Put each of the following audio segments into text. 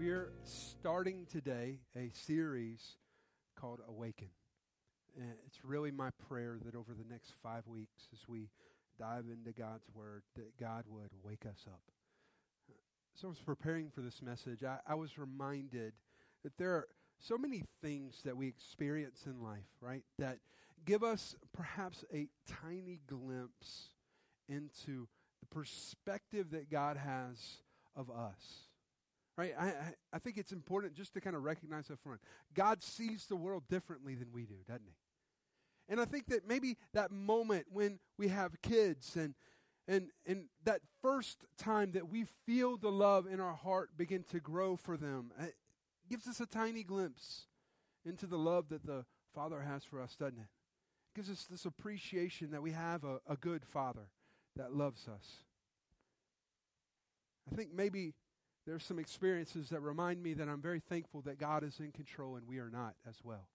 We're starting today a series called Awaken. And it's really my prayer that over the next five weeks, as we dive into God's Word, that God would wake us up. So I was preparing for this message. I, I was reminded that there are so many things that we experience in life, right, that give us perhaps a tiny glimpse into the perspective that God has of us. Right? I, I, think it's important just to kind of recognize up front. God sees the world differently than we do, doesn't he? And I think that maybe that moment when we have kids and and and that first time that we feel the love in our heart begin to grow for them it gives us a tiny glimpse into the love that the Father has for us, doesn't it? It gives us this appreciation that we have a, a good Father that loves us. I think maybe there's some experiences that remind me that I'm very thankful that God is in control and we are not as well.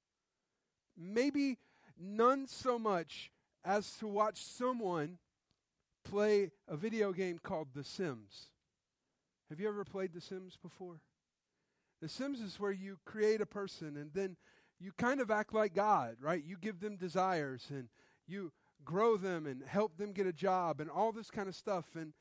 Maybe none so much as to watch someone play a video game called The Sims. Have you ever played The Sims before? The Sims is where you create a person and then you kind of act like God, right? You give them desires and you grow them and help them get a job and all this kind of stuff. And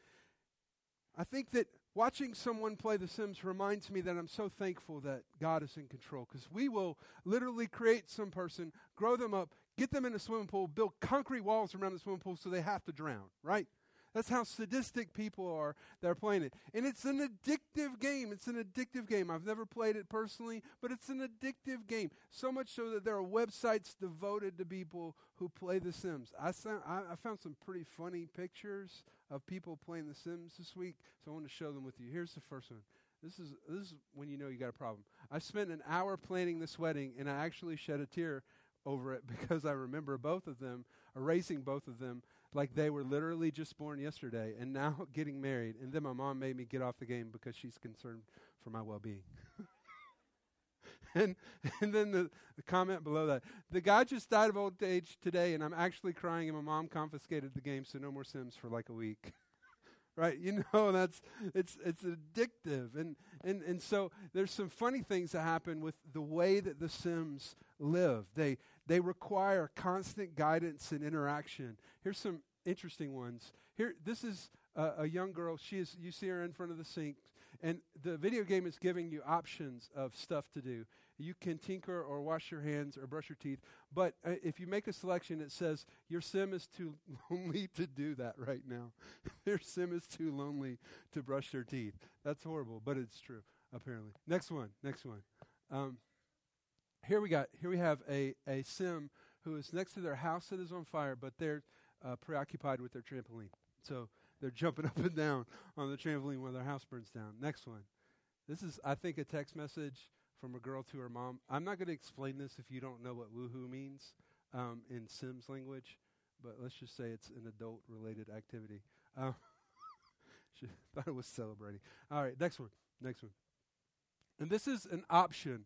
I think that watching someone play The Sims reminds me that I'm so thankful that God is in control because we will literally create some person, grow them up, get them in a swimming pool, build concrete walls around the swimming pool so they have to drown, right? That's how sadistic people are that are playing it. And it's an addictive game. It's an addictive game. I've never played it personally, but it's an addictive game. So much so that there are websites devoted to people who play The Sims. I, found, I found some pretty funny pictures of people playing The Sims this week, so I want to show them with you. Here's the first one. This is, this is when you know you got a problem. I spent an hour planning this wedding, and I actually shed a tear over it because I remember both of them, erasing both of them like they were literally just born yesterday and now getting married. And then my mom made me get off the game because she's concerned for my well being. and and then the, the comment below that the guy just died of old age today, and I'm actually crying, and my mom confiscated the game, so no more Sims for like a week. right? You know, that's it's it's addictive, and and and so there's some funny things that happen with the way that the Sims live. They they require constant guidance and interaction. Here's some interesting ones. Here, this is a, a young girl. She is. You see her in front of the sink, and the video game is giving you options of stuff to do. You can tinker or wash your hands or brush your teeth. But uh, if you make a selection, it says your sim is too lonely to do that right now. your sim is too lonely to brush their teeth. That's horrible, but it's true apparently. Next one. Next one. Um, here we got. Here we have a a sim who is next to their house that is on fire, but they're uh, preoccupied with their trampoline. So they're jumping up and down on the trampoline while their house burns down. Next one. This is, I think, a text message from a girl to her mom. I'm not going to explain this if you don't know what woohoo means um, in Sims language, but let's just say it's an adult related activity. Um, she thought it was celebrating. All right, next one. Next one. And this is an option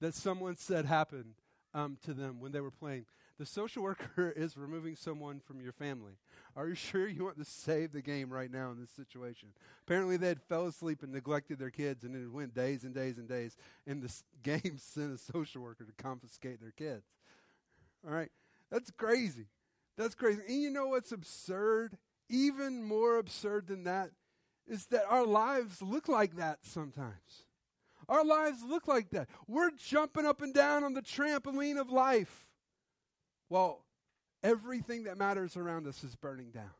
that someone said happened um, to them when they were playing. The social worker is removing someone from your family. Are you sure you want to save the game right now in this situation? Apparently, they had fell asleep and neglected their kids, and it went days and days and days. And the game sent a social worker to confiscate their kids. All right, that's crazy. That's crazy. And you know what's absurd? Even more absurd than that is that our lives look like that sometimes. Our lives look like that. We're jumping up and down on the trampoline of life. Well, everything that matters around us is burning down.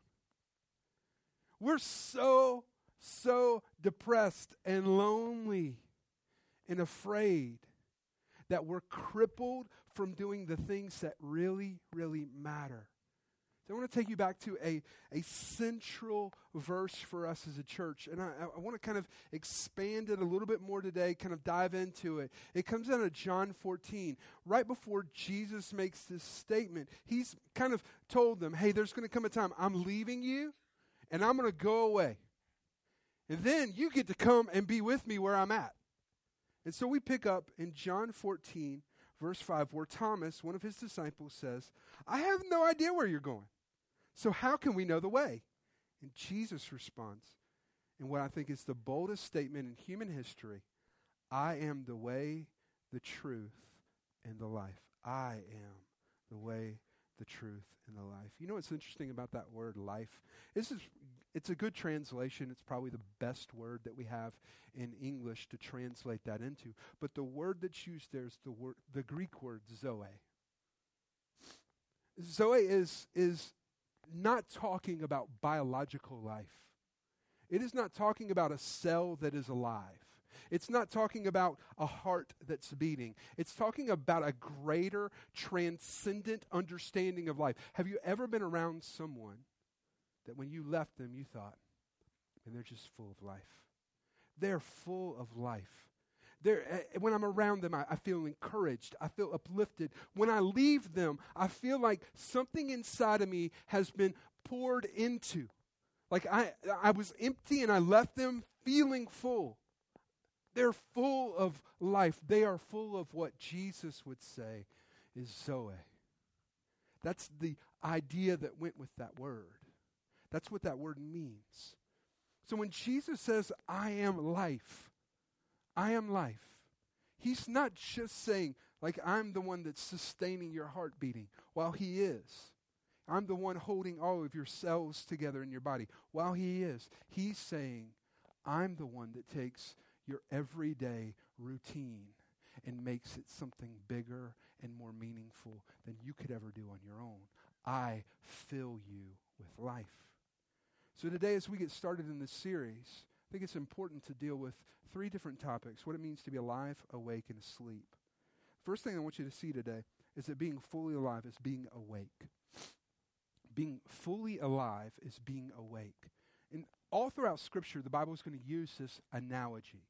We're so, so depressed and lonely and afraid that we're crippled from doing the things that really, really matter. So I want to take you back to a, a central verse for us as a church. And I, I want to kind of expand it a little bit more today, kind of dive into it. It comes out of John 14. Right before Jesus makes this statement, he's kind of told them, hey, there's going to come a time I'm leaving you and I'm going to go away. And then you get to come and be with me where I'm at. And so we pick up in John 14, verse 5, where Thomas, one of his disciples, says, I have no idea where you're going. So how can we know the way? And Jesus responds in what I think is the boldest statement in human history I am the way, the truth, and the life. I am the way, the truth, and the life. You know what's interesting about that word life? This is it's a good translation. It's probably the best word that we have in English to translate that into. But the word that's used there is the word the Greek word zoe. Zoe is is not talking about biological life. It is not talking about a cell that is alive. It's not talking about a heart that's beating. It's talking about a greater, transcendent understanding of life. Have you ever been around someone that when you left them, you thought, and they're just full of life? They're full of life. They're, uh, when I'm around them, I, I feel encouraged. I feel uplifted. When I leave them, I feel like something inside of me has been poured into. Like I, I was empty and I left them feeling full. They're full of life. They are full of what Jesus would say is Zoe. That's the idea that went with that word. That's what that word means. So when Jesus says, I am life, I am life. He's not just saying, like, I'm the one that's sustaining your heart beating, while He is. I'm the one holding all of your cells together in your body, while He is. He's saying, I'm the one that takes your everyday routine and makes it something bigger and more meaningful than you could ever do on your own. I fill you with life. So today, as we get started in this series, I think it's important to deal with three different topics what it means to be alive, awake, and asleep. First thing I want you to see today is that being fully alive is being awake. Being fully alive is being awake. And all throughout Scripture, the Bible is going to use this analogy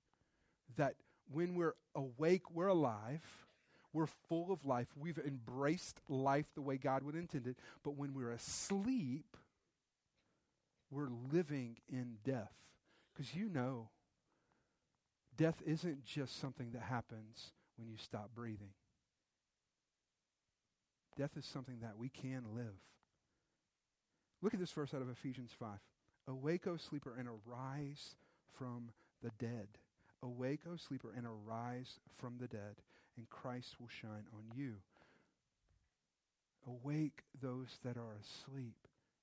that when we're awake, we're alive. We're full of life. We've embraced life the way God would intend it. But when we're asleep, we're living in death. Because you know, death isn't just something that happens when you stop breathing. Death is something that we can live. Look at this verse out of Ephesians 5. Awake, O sleeper, and arise from the dead. Awake, O sleeper, and arise from the dead, and Christ will shine on you. Awake those that are asleep.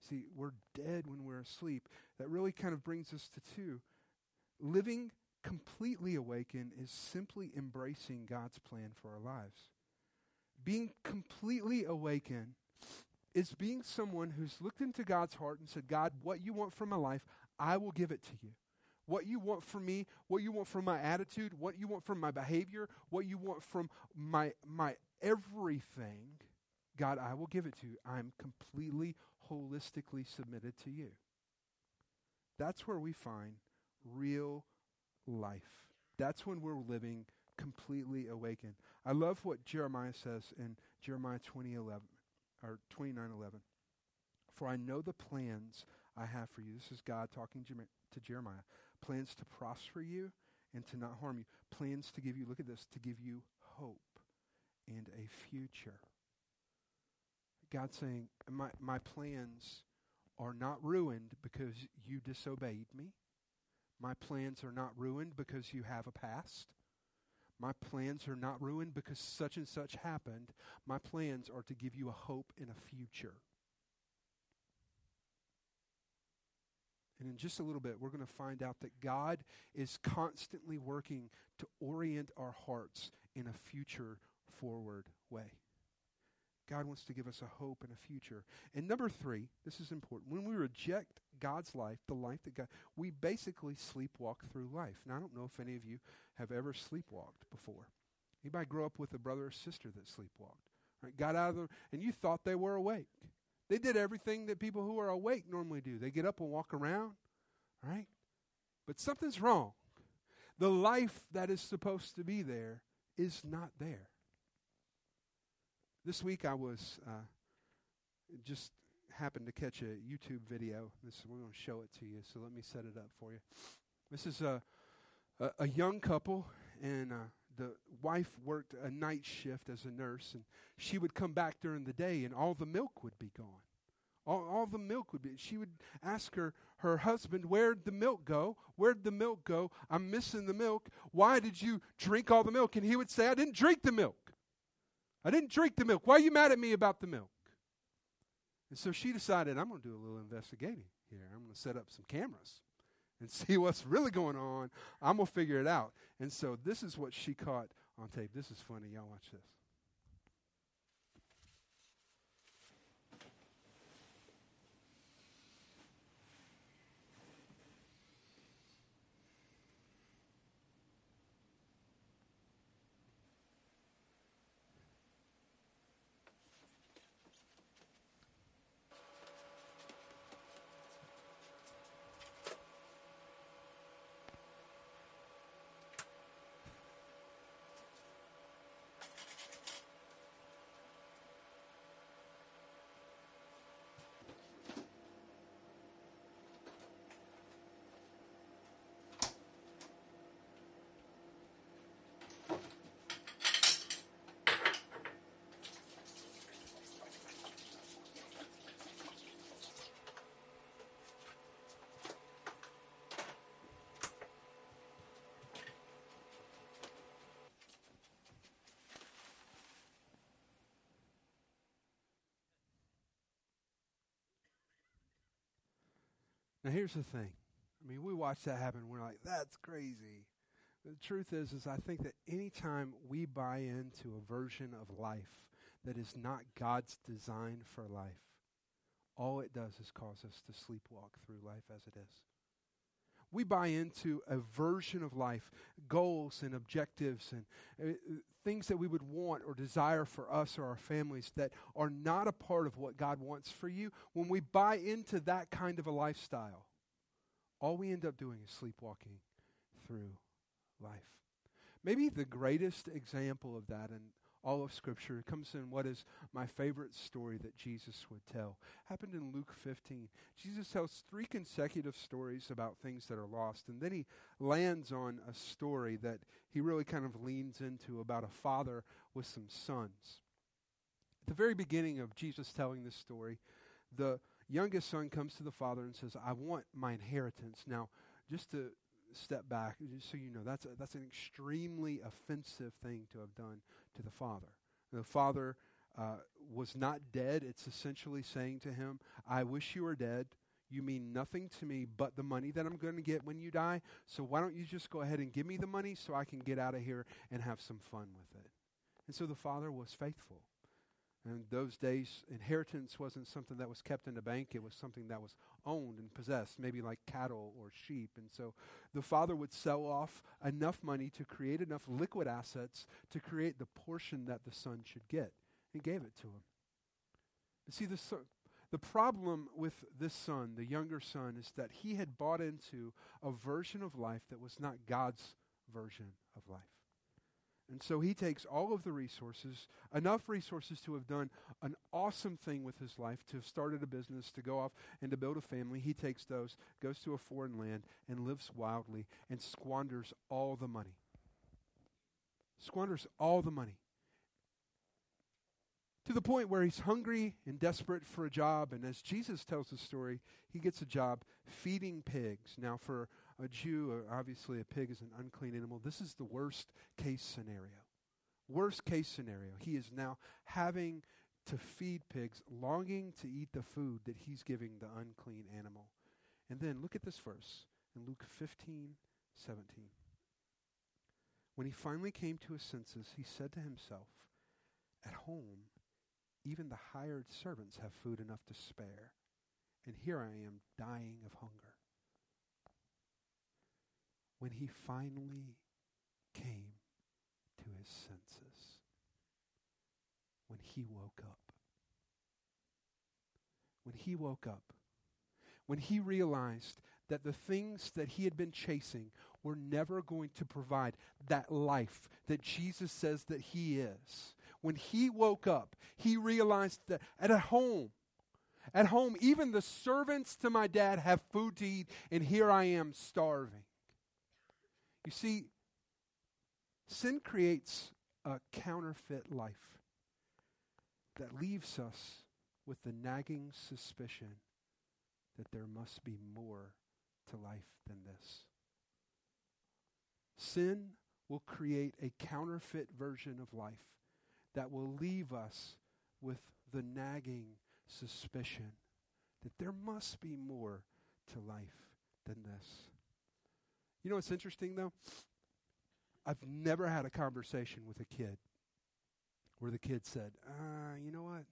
See, we're dead when we're asleep. That really kind of brings us to two. Living completely awakened is simply embracing God's plan for our lives. Being completely awakened is being someone who's looked into God's heart and said, God, what you want from my life, I will give it to you. What you want from me, what you want from my attitude, what you want from my behavior, what you want from my my everything, God, I will give it to you. I'm completely holistically submitted to you. That's where we find real life. That's when we're living completely awakened. I love what Jeremiah says in Jeremiah 2011 or 29:11. For I know the plans I have for you. This is God talking to Jeremiah. Plans to prosper you and to not harm you. Plans to give you, look at this, to give you hope and a future. God saying, my, my plans are not ruined because you disobeyed me. My plans are not ruined because you have a past. My plans are not ruined because such and such happened. My plans are to give you a hope and a future. And in just a little bit, we're going to find out that God is constantly working to orient our hearts in a future forward way. God wants to give us a hope and a future. And number three, this is important. When we reject God's life, the life that God, we basically sleepwalk through life. Now, I don't know if any of you have ever sleepwalked before. Anybody grow up with a brother or sister that sleepwalked? Right? Got out of them, and you thought they were awake. They did everything that people who are awake normally do. They get up and walk around, right? But something's wrong. The life that is supposed to be there is not there. This week I was uh, just happened to catch a YouTube video. This we're going to show it to you, so let me set it up for you. This is a a, a young couple, and uh, the wife worked a night shift as a nurse, and she would come back during the day, and all the milk would be gone. All, all the milk would be. She would ask her her husband, "Where'd the milk go? Where'd the milk go? I'm missing the milk. Why did you drink all the milk?" And he would say, "I didn't drink the milk. I didn't drink the milk. Why are you mad at me about the milk?" And so she decided, "I'm going to do a little investigating here. I'm going to set up some cameras." And see what's really going on. I'm going to figure it out. And so this is what she caught on tape. This is funny. Y'all watch this. Now here's the thing. I mean, we watch that happen. We're like, that's crazy. The truth is, is I think that anytime we buy into a version of life that is not God's design for life, all it does is cause us to sleepwalk through life as it is. We buy into a version of life, goals and objectives and uh, things that we would want or desire for us or our families that are not a part of what God wants for you. When we buy into that kind of a lifestyle, all we end up doing is sleepwalking through life. Maybe the greatest example of that, and all of Scripture. It comes in what is my favorite story that Jesus would tell. Happened in Luke 15. Jesus tells three consecutive stories about things that are lost, and then he lands on a story that he really kind of leans into about a father with some sons. At the very beginning of Jesus telling this story, the youngest son comes to the father and says, I want my inheritance. Now, just to step back, just so you know, that's, a, that's an extremely offensive thing to have done to the father. The father uh, was not dead. It's essentially saying to him, I wish you were dead. You mean nothing to me but the money that I'm going to get when you die. So why don't you just go ahead and give me the money so I can get out of here and have some fun with it? And so the father was faithful. And those days, inheritance wasn't something that was kept in a bank, it was something that was owned and possessed, maybe like cattle or sheep. And so the father would sell off enough money to create enough liquid assets to create the portion that the son should get and gave it to him. See, the, son, the problem with this son, the younger son, is that he had bought into a version of life that was not God's version of life. And so he takes all of the resources, enough resources to have done an awesome thing with his life, to have started a business, to go off and to build a family. He takes those, goes to a foreign land, and lives wildly and squanders all the money. Squanders all the money. To the point where he's hungry and desperate for a job. And as Jesus tells the story, he gets a job feeding pigs. Now, for a Jew, uh, obviously a pig is an unclean animal. This is the worst case scenario. Worst case scenario. He is now having to feed pigs, longing to eat the food that he's giving the unclean animal. And then look at this verse in Luke 15, 17. When he finally came to his senses, he said to himself, At home, even the hired servants have food enough to spare, and here I am dying of hunger when he finally came to his senses, when he woke up. when he woke up, when he realized that the things that he had been chasing were never going to provide that life that Jesus says that he is. When he woke up, he realized that at home, at home, even the servants to my dad have food to eat, and here I am starving. You see, sin creates a counterfeit life that leaves us with the nagging suspicion that there must be more to life than this. Sin will create a counterfeit version of life that will leave us with the nagging suspicion that there must be more to life than this. You know what's interesting, though? I've never had a conversation with a kid where the kid said, uh, you know what? I'm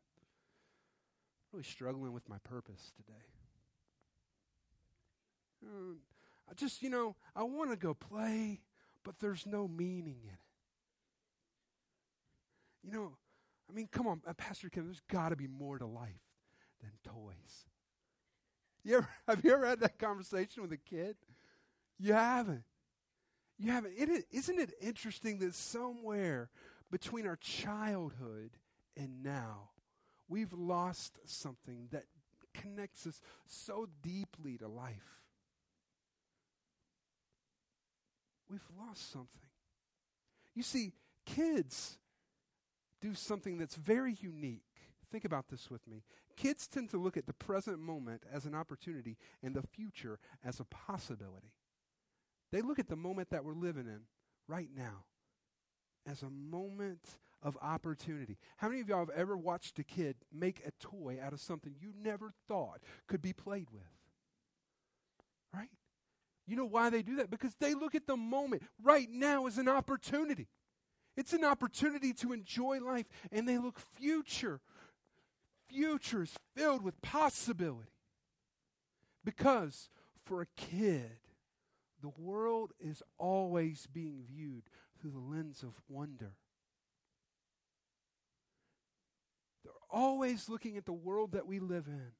really struggling with my purpose today. Uh, I just, you know, I want to go play, but there's no meaning in it. You know, I mean, come on, uh, Pastor Kim, there's got to be more to life than toys. You ever, have you ever had that conversation with a kid? You haven't. You haven't. It, isn't it interesting that somewhere between our childhood and now, we've lost something that connects us so deeply to life? We've lost something. You see, kids do something that's very unique. Think about this with me. Kids tend to look at the present moment as an opportunity and the future as a possibility. They look at the moment that we're living in right now as a moment of opportunity. How many of y'all have ever watched a kid make a toy out of something you never thought could be played with? Right? You know why they do that? Because they look at the moment right now as an opportunity. It's an opportunity to enjoy life, and they look future. Future is filled with possibility. Because for a kid, the world is always being viewed through the lens of wonder. They're always looking at the world that we live in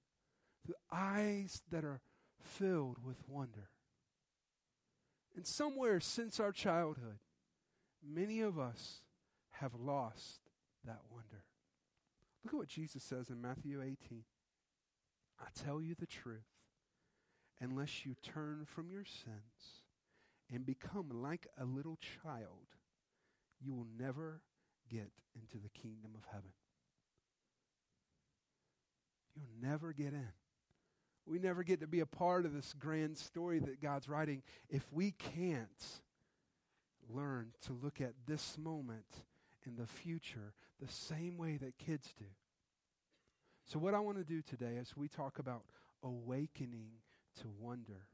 through eyes that are filled with wonder. And somewhere since our childhood, many of us have lost that wonder. Look at what Jesus says in Matthew 18. I tell you the truth, unless you turn from your sins and become like a little child, you will never get into the kingdom of heaven. You'll never get in. We never get to be a part of this grand story that God's writing if we can't learn to look at this moment in the future the same way that kids do. So, what I want to do today as we talk about awakening to wonder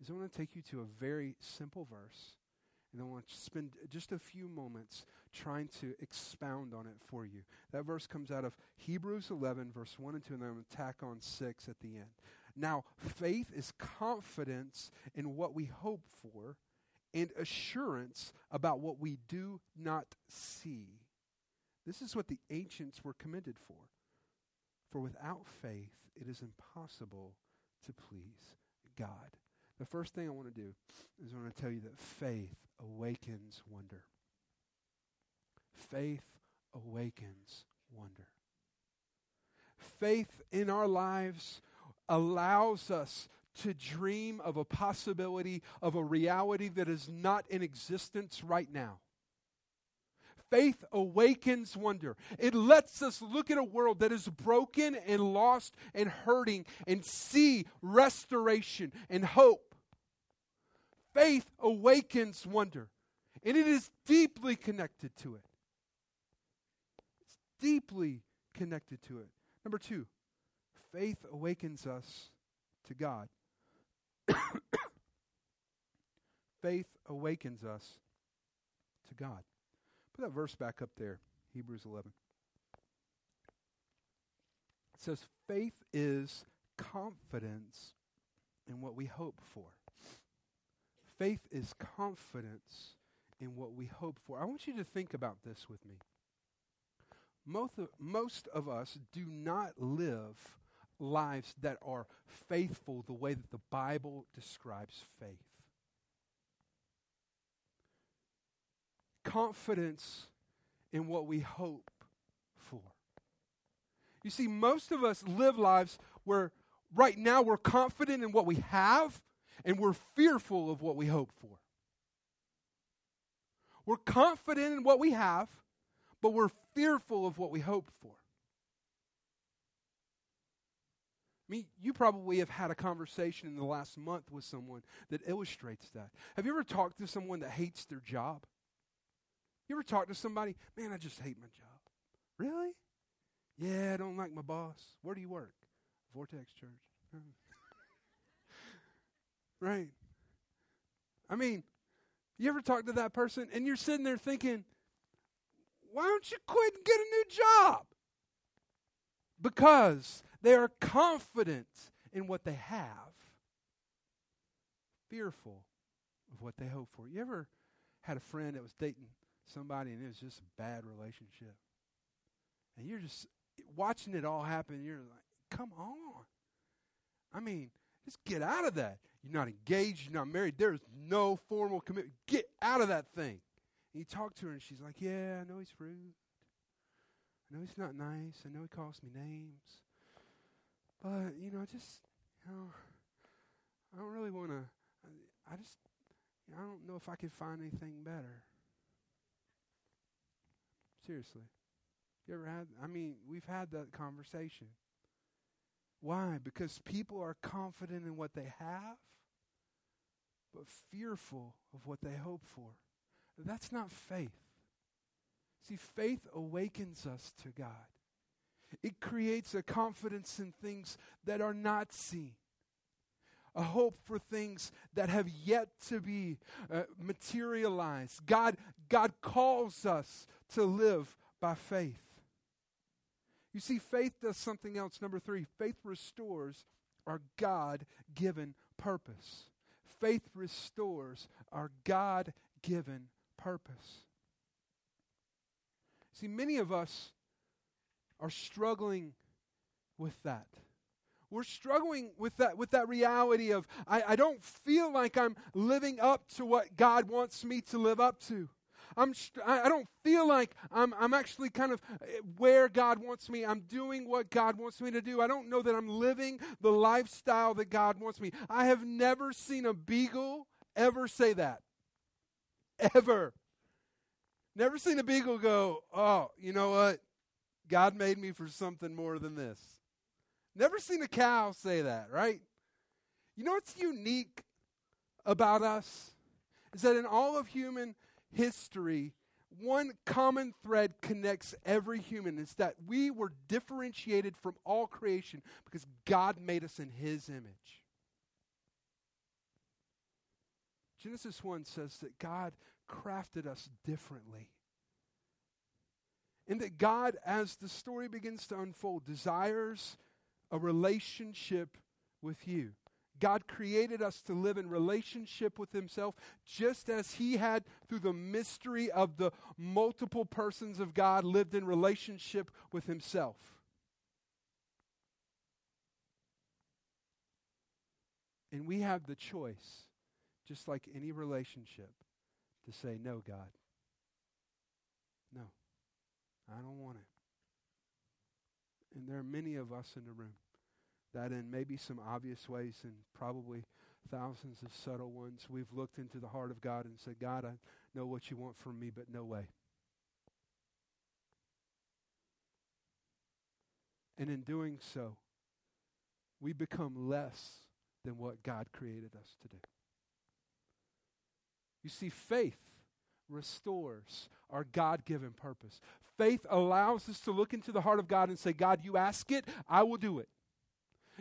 is I want to take you to a very simple verse. And I want to spend just a few moments trying to expound on it for you. That verse comes out of Hebrews 11, verse 1 and 2, and then I'm going to tack on 6 at the end. Now, faith is confidence in what we hope for and assurance about what we do not see. This is what the ancients were commended for. For without faith, it is impossible to please God. The first thing I want to do is I want to tell you that faith awakens wonder. Faith awakens wonder. Faith in our lives allows us to dream of a possibility of a reality that is not in existence right now. Faith awakens wonder. It lets us look at a world that is broken and lost and hurting and see restoration and hope. Faith awakens wonder, and it is deeply connected to it. It's deeply connected to it. Number two, faith awakens us to God. faith awakens us to God. Put that verse back up there, Hebrews 11. It says, faith is confidence in what we hope for. Faith is confidence in what we hope for. I want you to think about this with me. Most of, most of us do not live lives that are faithful the way that the Bible describes faith. Confidence in what we hope for. You see, most of us live lives where right now we're confident in what we have and we're fearful of what we hope for. We're confident in what we have, but we're fearful of what we hope for. I mean, you probably have had a conversation in the last month with someone that illustrates that. Have you ever talked to someone that hates their job? You ever talk to somebody, man, I just hate my job. Really? Yeah, I don't like my boss. Where do you work? Vortex Church. right. I mean, you ever talk to that person and you're sitting there thinking, why don't you quit and get a new job? Because they are confident in what they have, fearful of what they hope for. You ever had a friend that was dating somebody and it was just a bad relationship? And you're just watching it all happen, you're like, come on. I mean, just get out of that. You're not engaged, you're not married, there's no formal commitment. Get out of that thing. And you talk to her, and she's like, Yeah, I know he's rude. I know he's not nice. I know he calls me names. But, you know, I just, you know, I don't really want to, I, I just, I don't know if I can find anything better. Seriously. You ever had, I mean, we've had that conversation. Why? Because people are confident in what they have, but fearful of what they hope for. That's not faith. See, faith awakens us to God. It creates a confidence in things that are not seen, a hope for things that have yet to be uh, materialized. God, God calls us to live by faith. You see, faith does something else. Number three, faith restores our God given purpose. Faith restores our God given purpose. See, many of us are struggling with that. We're struggling with that, with that reality of, I, I don't feel like I'm living up to what God wants me to live up to. I'm, I don't feel like I'm, I'm actually kind of eh, where God wants me. I'm doing what God wants me to do. I don't know that I'm living the lifestyle that God wants me. I have never seen a beagle ever say that. Ever. Never seen a beagle go, oh, you know what? God made me for something more than this. Never seen a cow say that, right? You know what's unique about us? Is that in all of human history, one common thread connects every human. It's that we were differentiated from all creation because God made us in His image. Genesis 1 says that God crafted us differently. And that God, as the story begins to unfold, desires a relationship with you. God created us to live in relationship with Himself, just as He had, through the mystery of the multiple persons of God, lived in relationship with Himself. And we have the choice, just like any relationship, to say, No, God. No, I don't want it. And there are many of us in the room that in maybe some obvious ways and probably thousands of subtle ones, we've looked into the heart of God and said, God, I know what you want from me, but no way. And in doing so, we become less than what God created us to do. You see, faith restores our God given purpose. Faith allows us to look into the heart of God and say, God, you ask it, I will do it.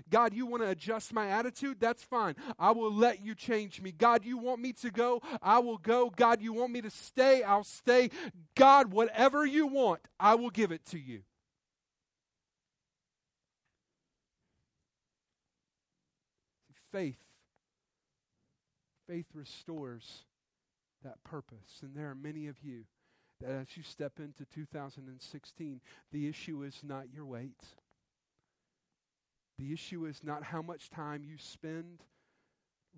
God, you want to adjust my attitude? That's fine. I will let you change me. God, you want me to go? I will go. God, you want me to stay? I'll stay. God, whatever you want, I will give it to you. Faith. Faith restores that purpose. And there are many of you that as you step into 2016, the issue is not your weight. The issue is not how much time you spend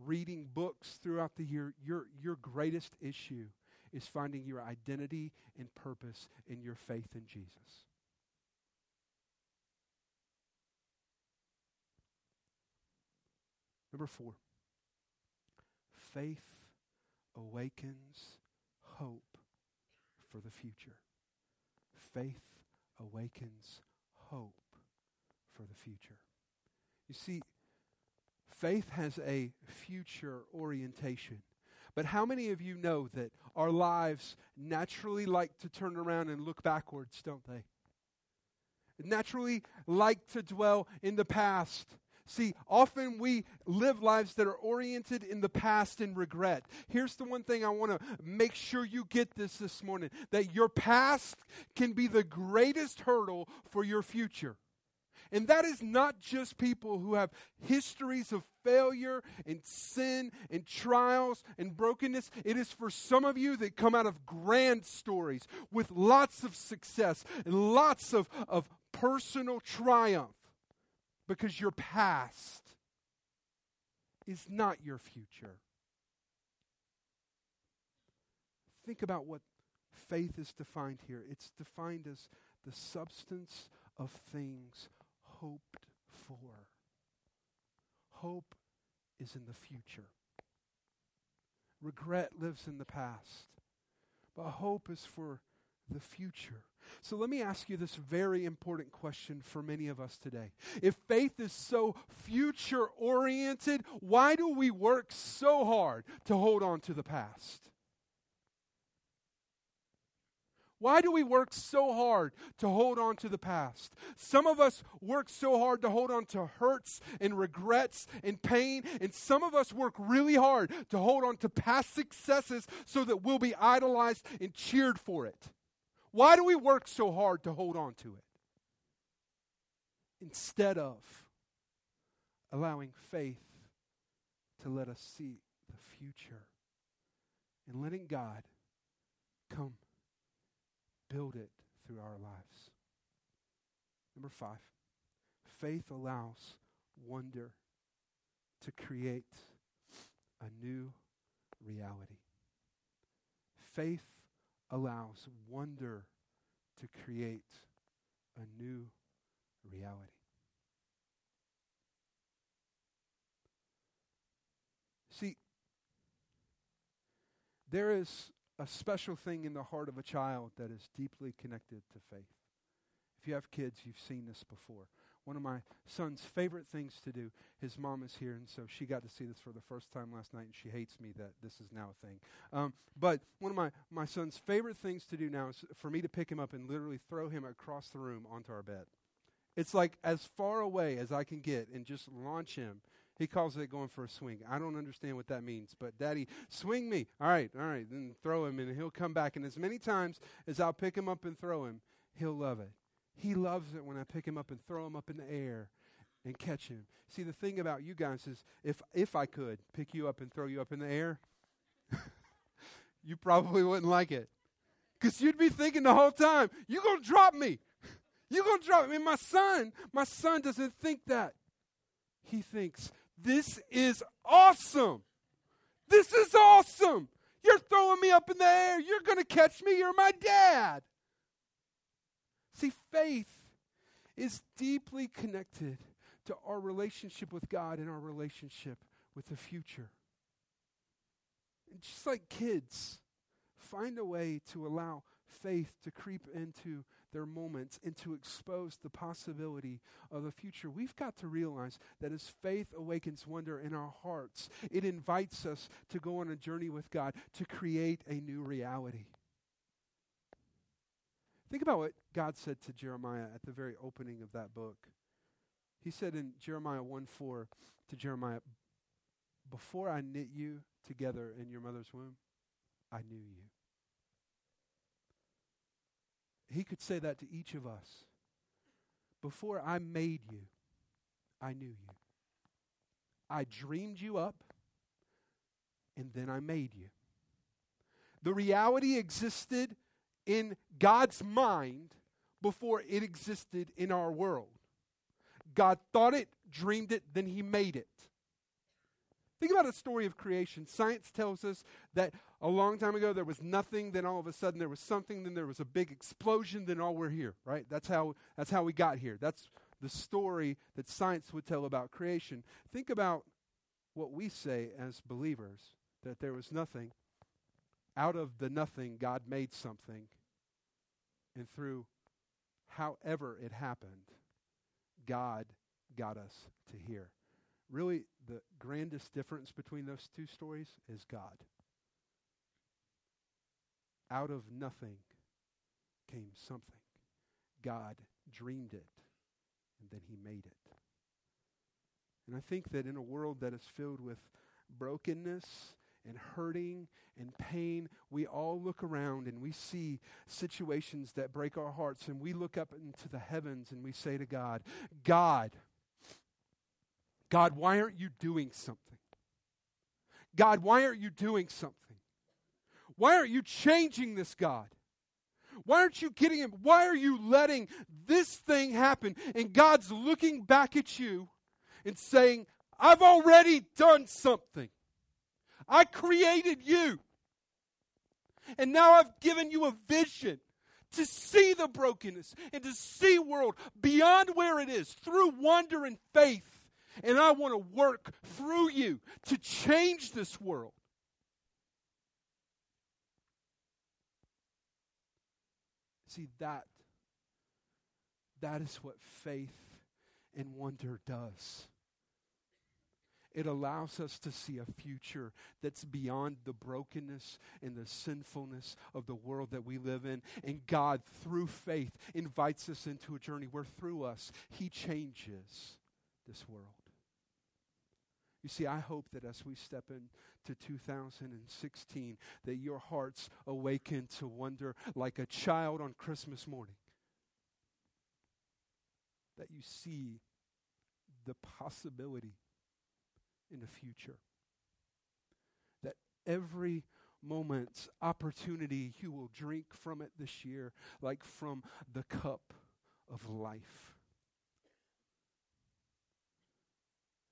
reading books throughout the year. Your, your greatest issue is finding your identity and purpose in your faith in Jesus. Number four, faith awakens hope for the future. Faith awakens hope for the future. You see, faith has a future orientation. But how many of you know that our lives naturally like to turn around and look backwards, don't they? Naturally like to dwell in the past. See, often we live lives that are oriented in the past and regret. Here's the one thing I want to make sure you get this this morning that your past can be the greatest hurdle for your future. And that is not just people who have histories of failure and sin and trials and brokenness. It is for some of you that come out of grand stories with lots of success and lots of, of personal triumph because your past is not your future. Think about what faith is defined here it's defined as the substance of things hoped for. Hope is in the future. Regret lives in the past. But hope is for the future. So let me ask you this very important question for many of us today. If faith is so future oriented, why do we work so hard to hold on to the past? Why do we work so hard to hold on to the past? Some of us work so hard to hold on to hurts and regrets and pain, and some of us work really hard to hold on to past successes so that we'll be idolized and cheered for it. Why do we work so hard to hold on to it? Instead of allowing faith to let us see the future and letting God come build it through our lives. Number five, faith allows wonder to create a new reality. Faith allows wonder to create a new reality. See, there is a special thing in the heart of a child that is deeply connected to faith. If you have kids, you've seen this before. One of my son's favorite things to do, his mom is here, and so she got to see this for the first time last night, and she hates me that this is now a thing. Um, but one of my, my son's favorite things to do now is for me to pick him up and literally throw him across the room onto our bed. It's like as far away as I can get and just launch him. He calls it going for a swing. I don't understand what that means, but daddy, swing me. All right, all right. Then throw him, and he'll come back. And as many times as I'll pick him up and throw him, he'll love it. He loves it when I pick him up and throw him up in the air and catch him. See, the thing about you guys is if, if I could pick you up and throw you up in the air, you probably wouldn't like it. Because you'd be thinking the whole time, you're going to drop me. You're going to drop me. My son, my son doesn't think that. He thinks, this is awesome. This is awesome. You're throwing me up in the air. You're going to catch me. You're my dad. See, faith is deeply connected to our relationship with God and our relationship with the future. And just like kids, find a way to allow faith to creep into their moments and to expose the possibility of the future. We've got to realize that as faith awakens wonder in our hearts, it invites us to go on a journey with God to create a new reality. Think about what God said to Jeremiah at the very opening of that book. He said in Jeremiah 1 4 to Jeremiah, Before I knit you together in your mother's womb, I knew you. He could say that to each of us. Before I made you, I knew you. I dreamed you up, and then I made you. The reality existed in God's mind before it existed in our world. God thought it, dreamed it, then he made it. Think about the story of creation. Science tells us that a long time ago there was nothing, then all of a sudden there was something, then there was a big explosion, then all we're here, right? That's how, that's how we got here. That's the story that science would tell about creation. Think about what we say as believers that there was nothing. Out of the nothing, God made something. And through however it happened, God got us to here. Really, the grandest difference between those two stories is God. Out of nothing came something. God dreamed it, and then he made it. And I think that in a world that is filled with brokenness and hurting and pain, we all look around and we see situations that break our hearts, and we look up into the heavens and we say to God, God, God, why aren't you doing something? God, why aren't you doing something? Why aren't you changing this, God? Why aren't you getting him? Why are you letting this thing happen? And God's looking back at you and saying, I've already done something. I created you. And now I've given you a vision to see the brokenness and to see world beyond where it is through wonder and faith and I want to work through you to change this world. See, that, that is what faith and wonder does. It allows us to see a future that's beyond the brokenness and the sinfulness of the world that we live in. And God, through faith, invites us into a journey where through us, He changes this world. You see, I hope that as we step into 2016, that your hearts awaken to wonder like a child on Christmas morning. That you see the possibility in the future. That every moment's opportunity, you will drink from it this year like from the cup of life.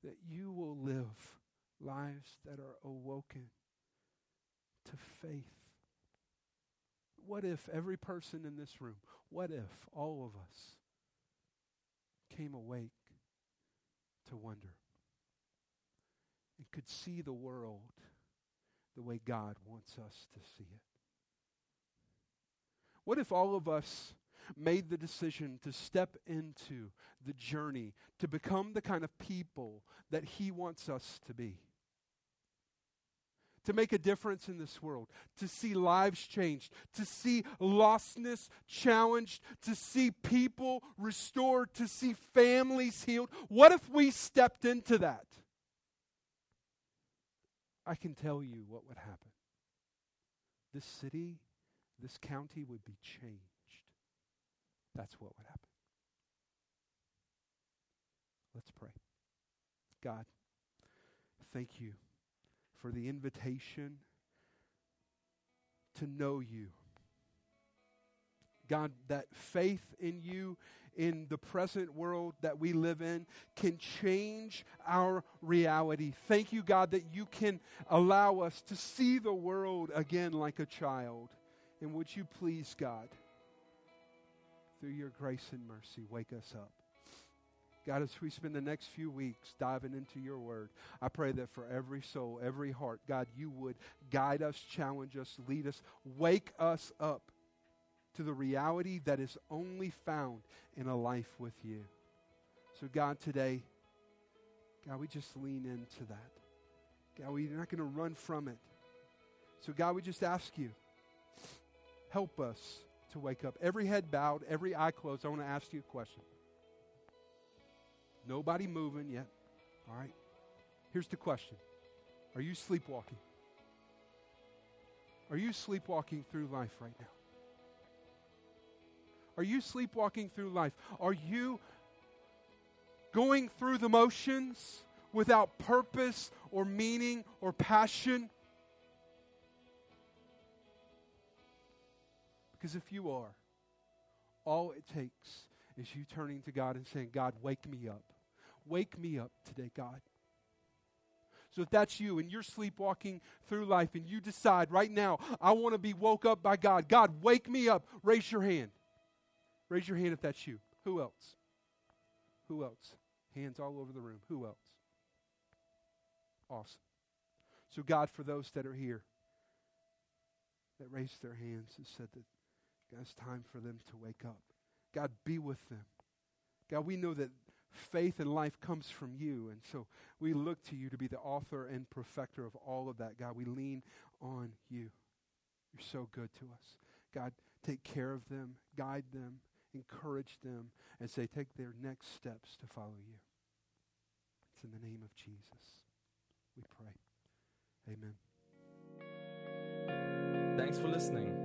That you will live lives that are awoken to faith. What if every person in this room, what if all of us came awake to wonder and could see the world the way God wants us to see it? What if all of us made the decision to step into the journey to become the kind of people that He wants us to be. To make a difference in this world, to see lives changed, to see lostness challenged, to see people restored, to see families healed. What if we stepped into that? I can tell you what would happen. This city, this county would be changed. That's what would happen. Let's pray. God, thank you for the invitation to know you. God, that faith in you in the present world that we live in can change our reality. Thank you, God, that you can allow us to see the world again like a child. And would you please, God, through your grace and mercy, wake us up. God, as we spend the next few weeks diving into your word, I pray that for every soul, every heart, God, you would guide us, challenge us, lead us, wake us up to the reality that is only found in a life with you. So, God, today, God, we just lean into that. God, we're not going to run from it. So, God, we just ask you, help us to wake up. Every head bowed, every eye closed. I want to ask you a question. Nobody moving yet. All right. Here's the question Are you sleepwalking? Are you sleepwalking through life right now? Are you sleepwalking through life? Are you going through the motions without purpose or meaning or passion? Because if you are, all it takes is you turning to God and saying, God, wake me up. wake me up today, God. So if that's you and you're sleepwalking through life and you decide right now, I want to be woke up by God, God, wake me up, raise your hand. Raise your hand if that's you. Who else? Who else? Hands all over the room. Who else? Awesome. So, God, for those that are here that raised their hands and said that God, it's time for them to wake up. God, be with them. God, we know that faith and life comes from you, and so we look to you to be the author and perfecter of all of that. God, we lean on you. You're so good to us. God, take care of them, guide them, encourage them, and say, take their next steps to follow you. It's in the name of Jesus. We pray. Amen. Thanks for listening.